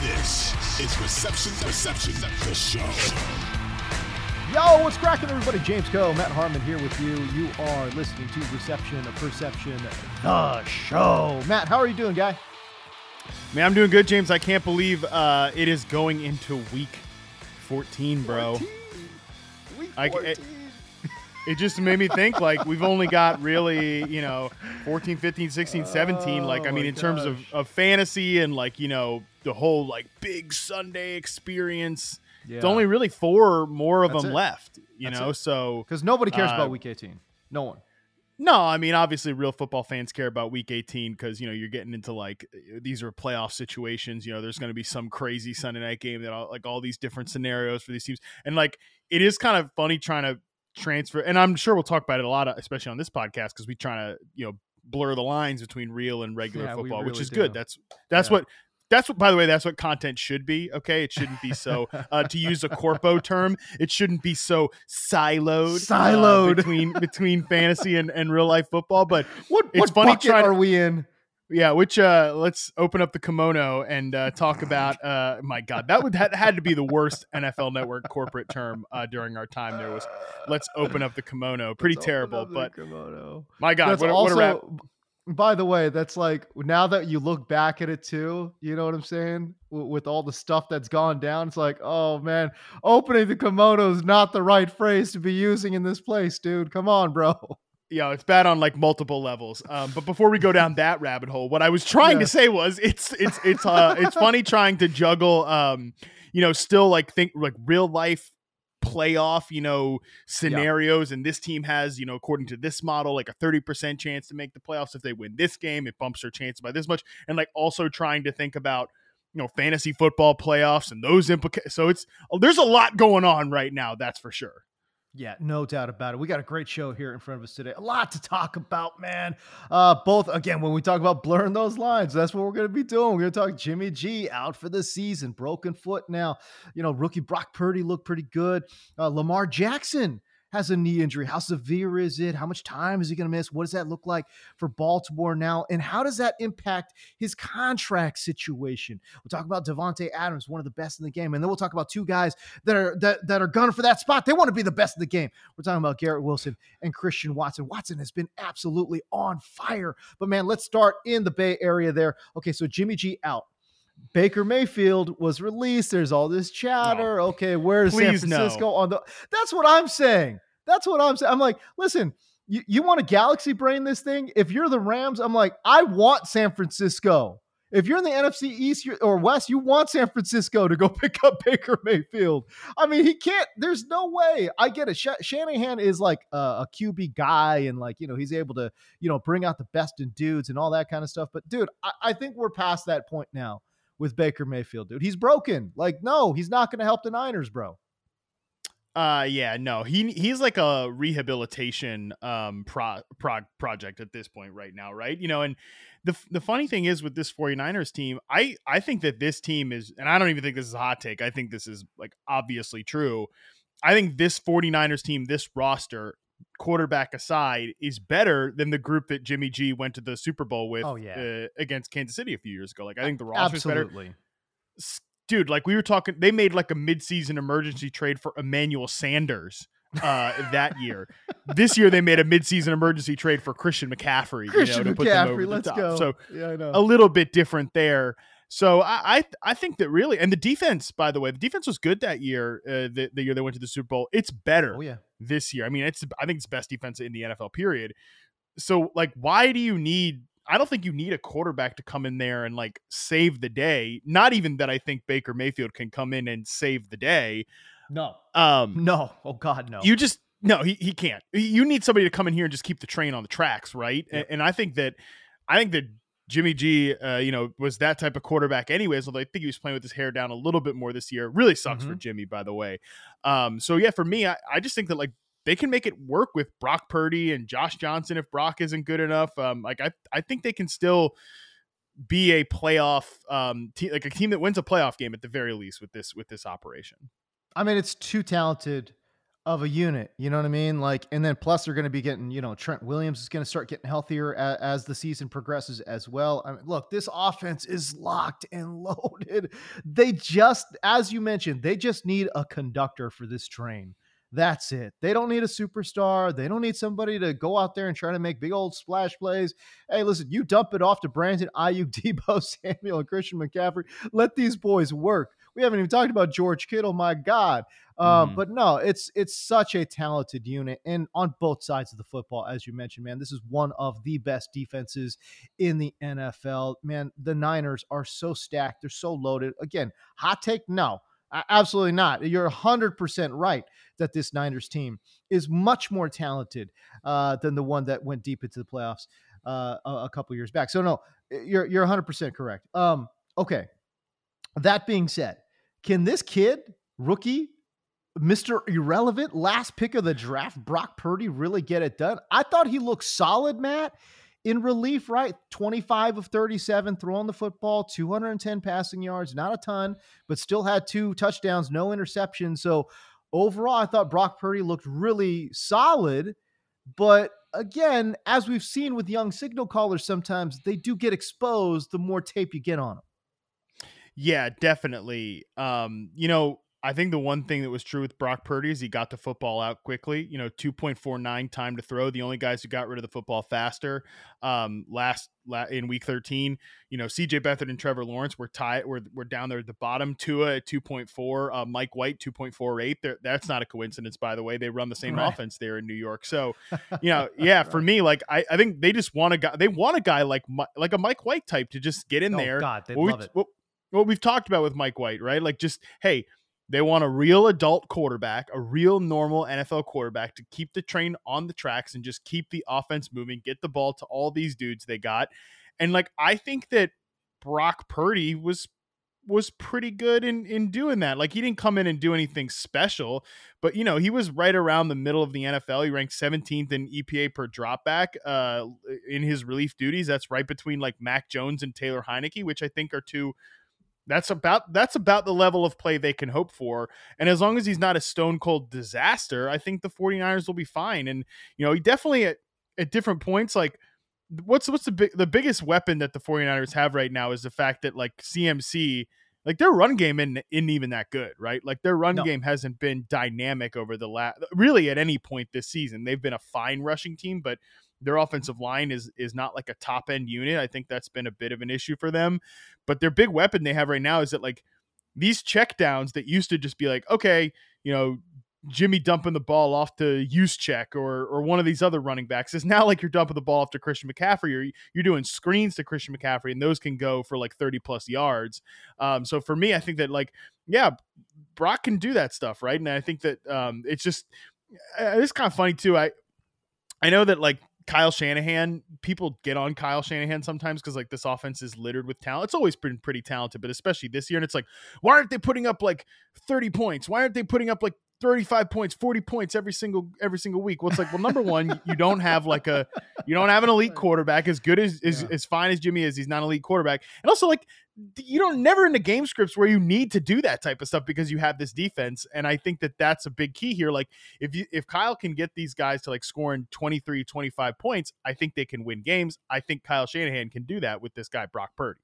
This is Reception Perception, the show. Yo, what's cracking, everybody? James Koh, Matt Harmon here with you. You are listening to Reception of Perception, the show. Matt, how are you doing, guy? Man, I'm doing good, James. I can't believe uh, it is going into week 14, bro. 14. Week I- 14. it- It just made me think like we've only got really, you know, 14, 15, 16, 17. Like, I Oh mean, in terms of, of fantasy and like, you know, the whole like big Sunday experience. There's Yeah. only really four more of That's them it. left, you That's know? it. So, Because nobody cares Uh, about Week 18. No one. No, I mean obviously real football fans care about week 18 cuz you know you're getting into like these are playoff situations, you know there's going to be some crazy Sunday night game that all, like all these different scenarios for these teams. And like it is kind of funny trying to transfer and I'm sure we'll talk about it a lot especially on this podcast cuz we trying to, you know, blur the lines between real and regular Yeah, football, which is do. good. That's that's Yeah. what that's what by the way that's what content should be okay it shouldn't be so uh, to use a corpo term it shouldn't be so siloed uh, Siloed. between between fantasy and, and real life football but What, It's what funny bucket trying are we in? Yeah which uh let's open up the kimono and uh talk about uh my god that would had, had to be the worst nfl network corporate term uh during our time there was let's open up the kimono pretty Let's terrible but kimono. my god that's what, a- also, what by the way, that's like now that you look back at it too, you know what I'm saying? W- with all the stuff that's gone down, it's like, oh man, opening the kimono is not the right phrase to be using in this place, dude. Come on, bro. Yeah, it's bad on like multiple levels. Um, but before we go down that rabbit hole, what I was trying Yeah. to say was it's it's it's uh it's funny trying to juggle um you know still like think like real life playoff you know scenarios and this team has you know according to this model like a 30% chance to make the playoffs if they win this game it bumps their chance by this much and like also trying to think about you know fantasy football playoffs and those implications so it's there's a lot going on right now that's for sure Yeah, no doubt about it. We got a great show here in front of us today. A lot to talk about, man. Uh, both again, when we talk about blurring those lines, that's what we're gonna be doing. We're gonna talk Jimmy G out for the season, broken foot now. You know, rookie Brock Purdy looked pretty good. Uh, Lamar Jackson has a knee injury. How severe is it? How much time is he going to miss? What does that look like for Baltimore now? And how does that impact his contract situation? We'll talk about Davante Adams, one of the best in the game, and then we'll talk about two guys that are that, that are gunning for that spot. They want to be the best in the game. We're talking about Garrett Wilson and Christian Watson. Watson has been absolutely on fire. But man, let's start in the Bay Area there. Okay, so Jimmy G out. Baker Mayfield was released. There's all this chatter. Okay, where's San Please no. Francisco on the? That's what I'm saying. That's what I'm saying. I'm like, listen, you, you want to galaxy brain this thing? If you're the Rams, I'm like, I want San Francisco. If you're in the NFC East or West, you want San Francisco to go pick up Baker Mayfield. I mean, he can't. There's no way. I get it. Sh- Shanahan is like a, a QB guy, and like you know, he's able to you know bring out the best in dudes and all that kind of stuff. But dude, I, I think we're past that point now with Baker Mayfield, dude. He's broken. Like, no, he's not going to help the Niners, bro. Uh yeah, no. He he's like a rehabilitation um pro, pro project at this point right now, right? You know, and the the funny thing is with this 49ers team, I I think that this team is and I don't even think this is a hot take. I think this is like obviously true. I think this 49ers team, this roster, quarterback aside, is better than the group that Jimmy G went to the Super Bowl with Oh, yeah. uh, against Kansas City a few years ago. Like I think the roster's better Absolutely. s- dude, like we were talking, they made like a midseason emergency trade for Emmanuel Sanders uh, that year. this year, they made a midseason emergency trade for Christian McCaffrey. you know, Christian them over McCaffrey, let's top. go. So yeah, I know. a little bit different there. So I, I, I think that really, and the defense, by the way, the defense was good that year. Uh, the, the year they went to the Super Bowl, it's better. Oh yeah. This year, I mean, it's I think it's best defense in the NFL. Period. So like, why do you need? I don't think you need a quarterback to come in there and like save the day. Not even that I think Baker Mayfield can come in and save the day. No. Um, No. Oh God, no. you just no, he, he can't. You need somebody to come in here and just keep the train on the tracks, right? Yep. And, and I think that I think that Jimmy G, uh, you know, was that type of quarterback anyways. Although I think he was playing with his hair down a little bit more this year. Really sucks for Jimmy, by the way. Um, so yeah, for me, I, I just think that like they can make it work with Brock Purdy and Josh Johnson if Brock isn't good enough. Um, like I I think they can still be a playoff um te- like a team that wins a playoff game at the very least with this with this operation. I mean, it's too talented of a unit. You know what I mean? Like, and then plus they're going to be getting, you know, Trent Williams is going to start getting healthier as, as the season progresses as well. I mean, look, this offense is locked and loaded. They just, as you mentioned, they just need a conductor for this train. That's it. They don't need a superstar. They don't need somebody to go out there and try to make big old splash plays. Hey, listen, you dump it off to Brandon Aiyuk, Deebo Samuel, and Christian McCaffrey. Let these boys work. We haven't even talked about George Kittle. My God, um, Mhm. but no, it's it's such a talented unit, and on both sides of the football, as you mentioned, man, this is one of the best defenses in the NFL. Man, the Niners are so stacked; they're so loaded. Again, hot take, no, absolutely not. You're hundred percent right that this Niners team is much more talented uh, than the one that went deep into the playoffs uh, a, a couple years back. So no, you're you're 100 percent correct. Um, okay. That being said, can this kid, rookie, Mr. Irrelevant, last pick of the draft, Brock Purdy, really get it done? I thought he looked solid, Matt. In relief, right? 25 of 37, throwing the football, 210 passing yards, not a ton, but still had two touchdowns, no interceptions. So overall, I thought Brock Purdy looked really solid. But again, as we've seen with young signal callers, sometimes they do get exposed the more tape you get on them. Yeah, definitely. Um, you know, I think the one thing that was true with Brock Purdy is he got the football out quickly. You know, two point four nine time to throw. The only guys who got rid of the football faster, um, last la- in week thirteen. You know, C.J. Beathard and Trevor Lawrence were tied. Were were down there at the bottom. Tua at two point four. Uh, Mike White two point four eight. That's not a coincidence, by the way. They run the same Right. offense there in New York. So, you know, yeah, for me, like I, I think they just want a guy. They want a guy like like a Mike White type to just get in Oh, there God, they'd what we- love it. What, what we've talked about with Mike White, right? Like just hey, they want a real adult quarterback, a real normal NFL quarterback to keep the train on the tracks and just keep the offense moving, get the ball to all these dudes they got. And like I think that Brock Purdy was was pretty good in in doing that. Like he didn't come in and do anything special, but you know, he was right around the middle of the NFL. He ranked 17th in EPA per dropback uh in his relief duties. That's right between like Mac Jones and Taylor Heinicke, which I think are two that's about that's about the level of play they can hope for. And as long as he's not a stone cold disaster, I think the 49ers will be fine. And you know, he definitely at, at different points like what's what's the big the biggest weapon that the 49ers have right now is the fact that like CMC like their run game isn't, isn't even that good, right? Like their run No. game hasn't been dynamic over the last really at any point this season. They've been a fine rushing team, but their offensive line is is not like a top end unit. I think that's been a bit of an issue for them. But their big weapon they have right now is that like these check downs that used to just be like, okay, you know, Jimmy dumping the ball off to Juszczyk or or one of these other running backs is now like you're dumping the ball off to Christian McCaffrey or you're doing screens to Christian McCaffrey and those can go for like 30 plus yards. Um, so for me, I think that like, yeah, Brock can do that stuff, right? And I think that um, it's just uh, it's kind of funny too. I I know that like Kyle Shanahan, people get on Kyle Shanahan sometimes because like this offense is littered with talent. It's always been pretty talented, but especially this year. And it's like, why aren't they putting up like 30 points? Why aren't they putting up like 35 points, 40 points every single every single week? Well, it's like, well, number one, you don't have like a you don't have an elite quarterback as good as as, Yeah. as fine as Jimmy is. He's not an elite quarterback. And also like you don't never in the game scripts where you need to do that type of stuff because you have this defense. And I think that that's a big key here. Like if you if Kyle can get these guys to like scoring 23, 25 points, I think they can win games. I think Kyle Shanahan can do that with this guy Brock Purdy.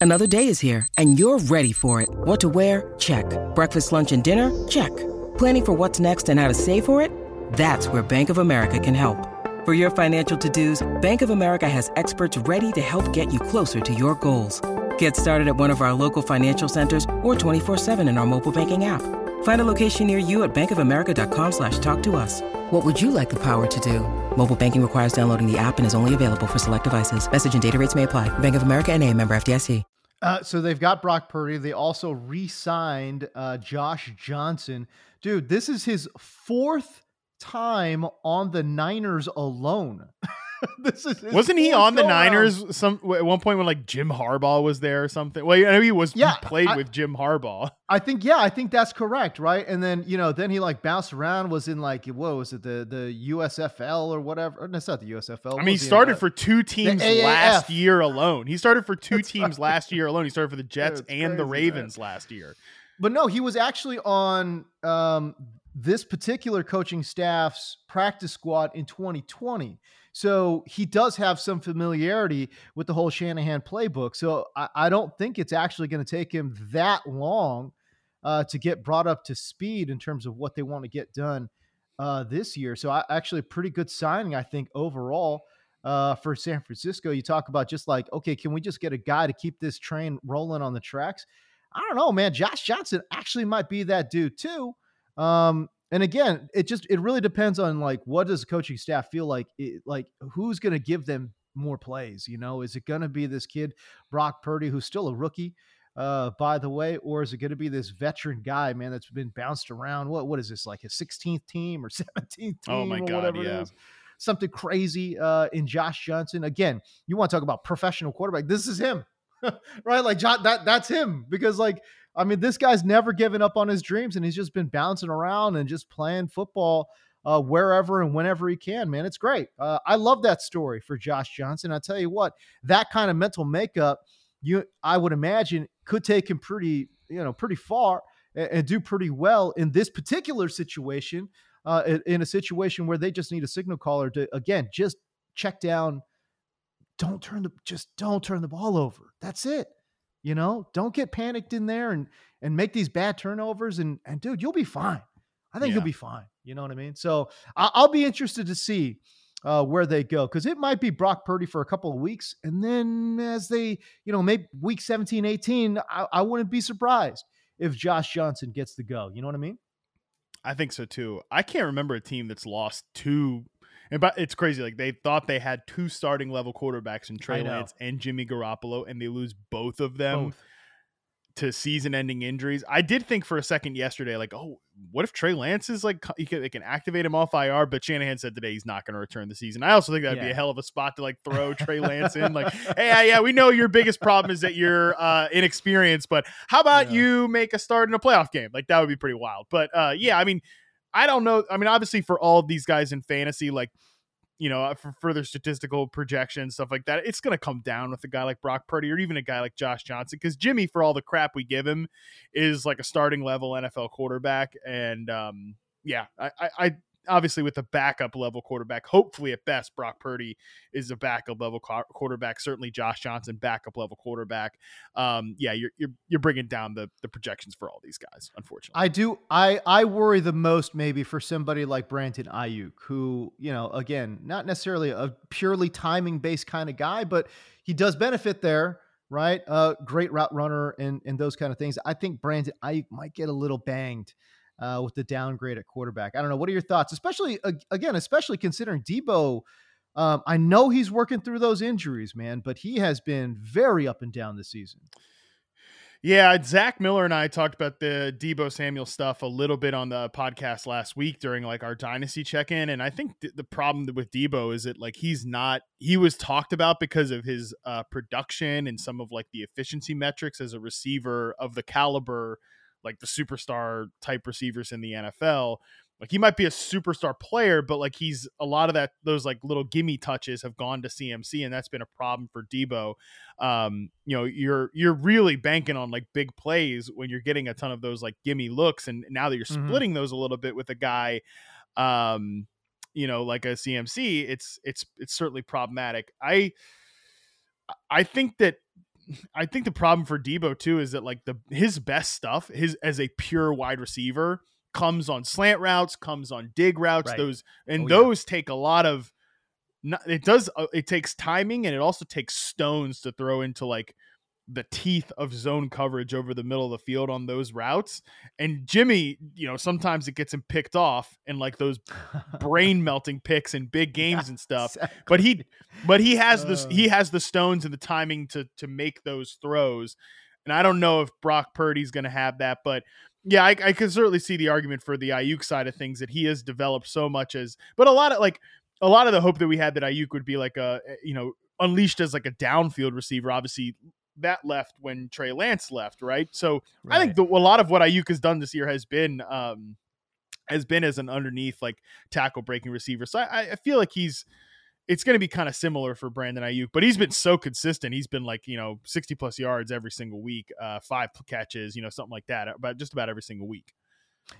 Another day is here, and you're ready for it. What to wear? Check. Breakfast, lunch, and dinner? Check. Planning for what's next and how to save for it? That's where Bank of America can help. For your financial to dos, Bank of America has experts ready to help get you closer to your goals. Get started at one of our local financial centers or 24-7 in our mobile banking app. Find a location near you at bankofamerica.com slash talk to us. What would you like the power to do? Mobile banking requires downloading the app and is only available for select devices. Message and data rates may apply. Bank of America and a member FDIC. Uh, so they've got Brock Purdy. They also re-signed uh, Josh Johnson. Dude, this is his fourth time on the Niners alone. this is wasn't he on the Niners some at one point when like Jim Harbaugh was there or something? Well, I know he was yeah, he played I, with Jim Harbaugh. I think yeah, I think that's correct, right? And then you know, then he like bounced around, was in like what was it the the USFL or whatever? That's not the USFL. I mean, he started for two teams last year alone. He started for two that's teams right. last year alone. He started for the Jets and crazy, the Ravens man. last year. But no, he was actually on um, this particular coaching staff's practice squad in 2020. So he does have some familiarity with the whole Shanahan playbook. So I, I don't think it's actually going to take him that long uh, to get brought up to speed in terms of what they want to get done uh, this year. So I, actually, pretty good signing, I think, overall. Uh, for San Francisco, you talk about just like, okay, can we just get a guy to keep this train rolling on the tracks? I don't know, man. Josh Johnson actually might be that dude too. Um, and again, it just it really depends on like what does the coaching staff feel like it, like who's going to give them more plays, you know? Is it going to be this kid Brock Purdy who's still a rookie? Uh, by the way, or is it going to be this veteran guy, man, that's been bounced around? What what is this like his 16th team or 17th team? Oh my god, yeah. Something crazy uh, in Josh Johnson. Again, you want to talk about professional quarterback? This is him, right? Like John, that that's him because like I mean, this guy's never given up on his dreams and he's just been bouncing around and just playing football uh, wherever and whenever he can, man. It's great. Uh, I love that story for Josh Johnson. I tell you what, that kind of mental makeup, you I would imagine could take him pretty, you know, pretty far and, and do pretty well in this particular situation. Uh, in, in a situation where they just need a signal caller to again just check down. Don't turn the just don't turn the ball over. That's it. You know, don't get panicked in there and and make these bad turnovers. And and dude, you'll be fine. I think yeah. you'll be fine. You know what I mean? So I, will be interested to see uh, where they go because it might be Brock Purdy for a couple of weeks, and then as they, you know, maybe week 17, 18, I, I wouldn't be surprised if Josh Johnson gets the go. You know what I mean? I think so too. I can't remember a team that's lost two and but it's crazy. Like they thought they had two starting level quarterbacks in Trey Lance and Jimmy Garoppolo, and they lose both of them both. to season ending injuries. I did think for a second yesterday, like, oh, what if Trey Lance is like he can, they can activate him off IR, but Shanahan said today he's not going to return the season. I also think that'd yeah. be a hell of a spot to like throw Trey Lance in. Like, hey, yeah, we know your biggest problem is that you're uh, inexperienced, but how about yeah. you make a start in a playoff game? Like that would be pretty wild. But uh, yeah, I mean. I don't know. I mean, obviously, for all of these guys in fantasy, like you know, for further statistical projections, stuff like that, it's going to come down with a guy like Brock Purdy or even a guy like Josh Johnson because Jimmy, for all the crap we give him, is like a starting level NFL quarterback. And um, yeah, I, I, obviously with a backup level quarterback, hopefully at best, Brock Purdy is a backup level quarterback. Certainly Josh Johnson, backup level quarterback. Um, yeah, you're, you're, you're bringing down the, the projections for all these guys, unfortunately. I do. I, I worry the most maybe for somebody like Brandon Aiyuk, who, you know, again, not necessarily a purely timing based kind of guy, but he does benefit there right? Uh, great route runner and and those kind of things. I think Brandon Aiyuk might get a little banged uh, with the downgrade at quarterback. I don't know. What are your thoughts, especially again, especially considering Deebo? Um, I know he's working through those injuries, man, but he has been very up and down this season. Yeah, Zach Miller and I talked about the Deebo Samuel stuff a little bit on the podcast last week during like our dynasty check in, and I think th- the problem with Deebo is that like he's not he was talked about because of his uh, production and some of like the efficiency metrics as a receiver of the caliber like the superstar type receivers in the NFL. Like he might be a superstar player, but like he's a lot of that those like little gimme touches have gone to CMC, and that's been a problem for Deebo. Um, you know, you're you're really banking on like big plays when you're getting a ton of those like gimme looks, and now that you're mm-hmm. splitting those a little bit with a guy, um, you know, like a CMC, it's it's it's certainly problematic. I I think that I think the problem for Deebo too is that like the his best stuff, his as a pure wide receiver, comes on slant routes, comes on dig routes. Right. Those and oh, those yeah. take a lot of. It does. Uh, it takes timing and it also takes stones to throw into like the teeth of zone coverage over the middle of the field on those routes. And Jimmy, you know, sometimes it gets him picked off and like those brain melting picks in big games yeah, and stuff. Exactly. But he but he has this uh, he has the stones and the timing to to make those throws. And I don't know if Brock Purdy's going to have that, but yeah, I, I can certainly see the argument for the Aiyuk side of things that he has developed so much as, but a lot of like a lot of the hope that we had that Aiyuk would be like a you know unleashed as like a downfield receiver. Obviously, that left when Trey Lance left, right? So right. I think the, a lot of what Aiyuk has done this year has been um, has been as an underneath like tackle breaking receiver. So I, I feel like he's it's going to be kind of similar for Brandon Aiyuk, but he's been so consistent. He's been like you know sixty plus yards every single week, uh, five catches, you know something like that, about just about every single week.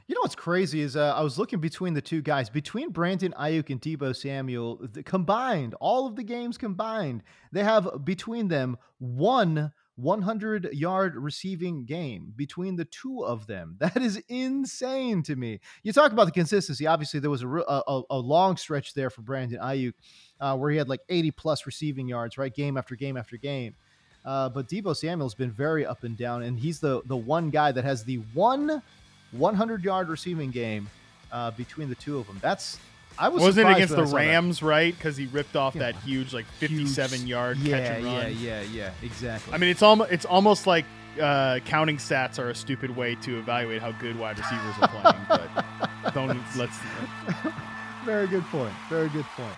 You know what's crazy is uh, I was looking between the two guys, between Brandon Aiyuk and Deebo Samuel, combined, all of the games combined, they have between them one 100 yard receiving game between the two of them. That is insane to me. You talk about the consistency. Obviously, there was a, a, a long stretch there for Brandon Aiyuk uh, where he had like 80 plus receiving yards, right? Game after game after game. Uh, but Deebo Samuel's been very up and down, and he's the the one guy that has the one 100 yard receiving game uh, between the two of them. That's I was wasn't it against the Rams, right? Because he ripped off yeah. that huge like 57 huge, yard yeah, catch and run. Yeah, yeah, yeah, exactly. I mean, it's almost it's almost like uh, counting stats are a stupid way to evaluate how good wide receivers are playing. but don't let's. Very good point. Very good point.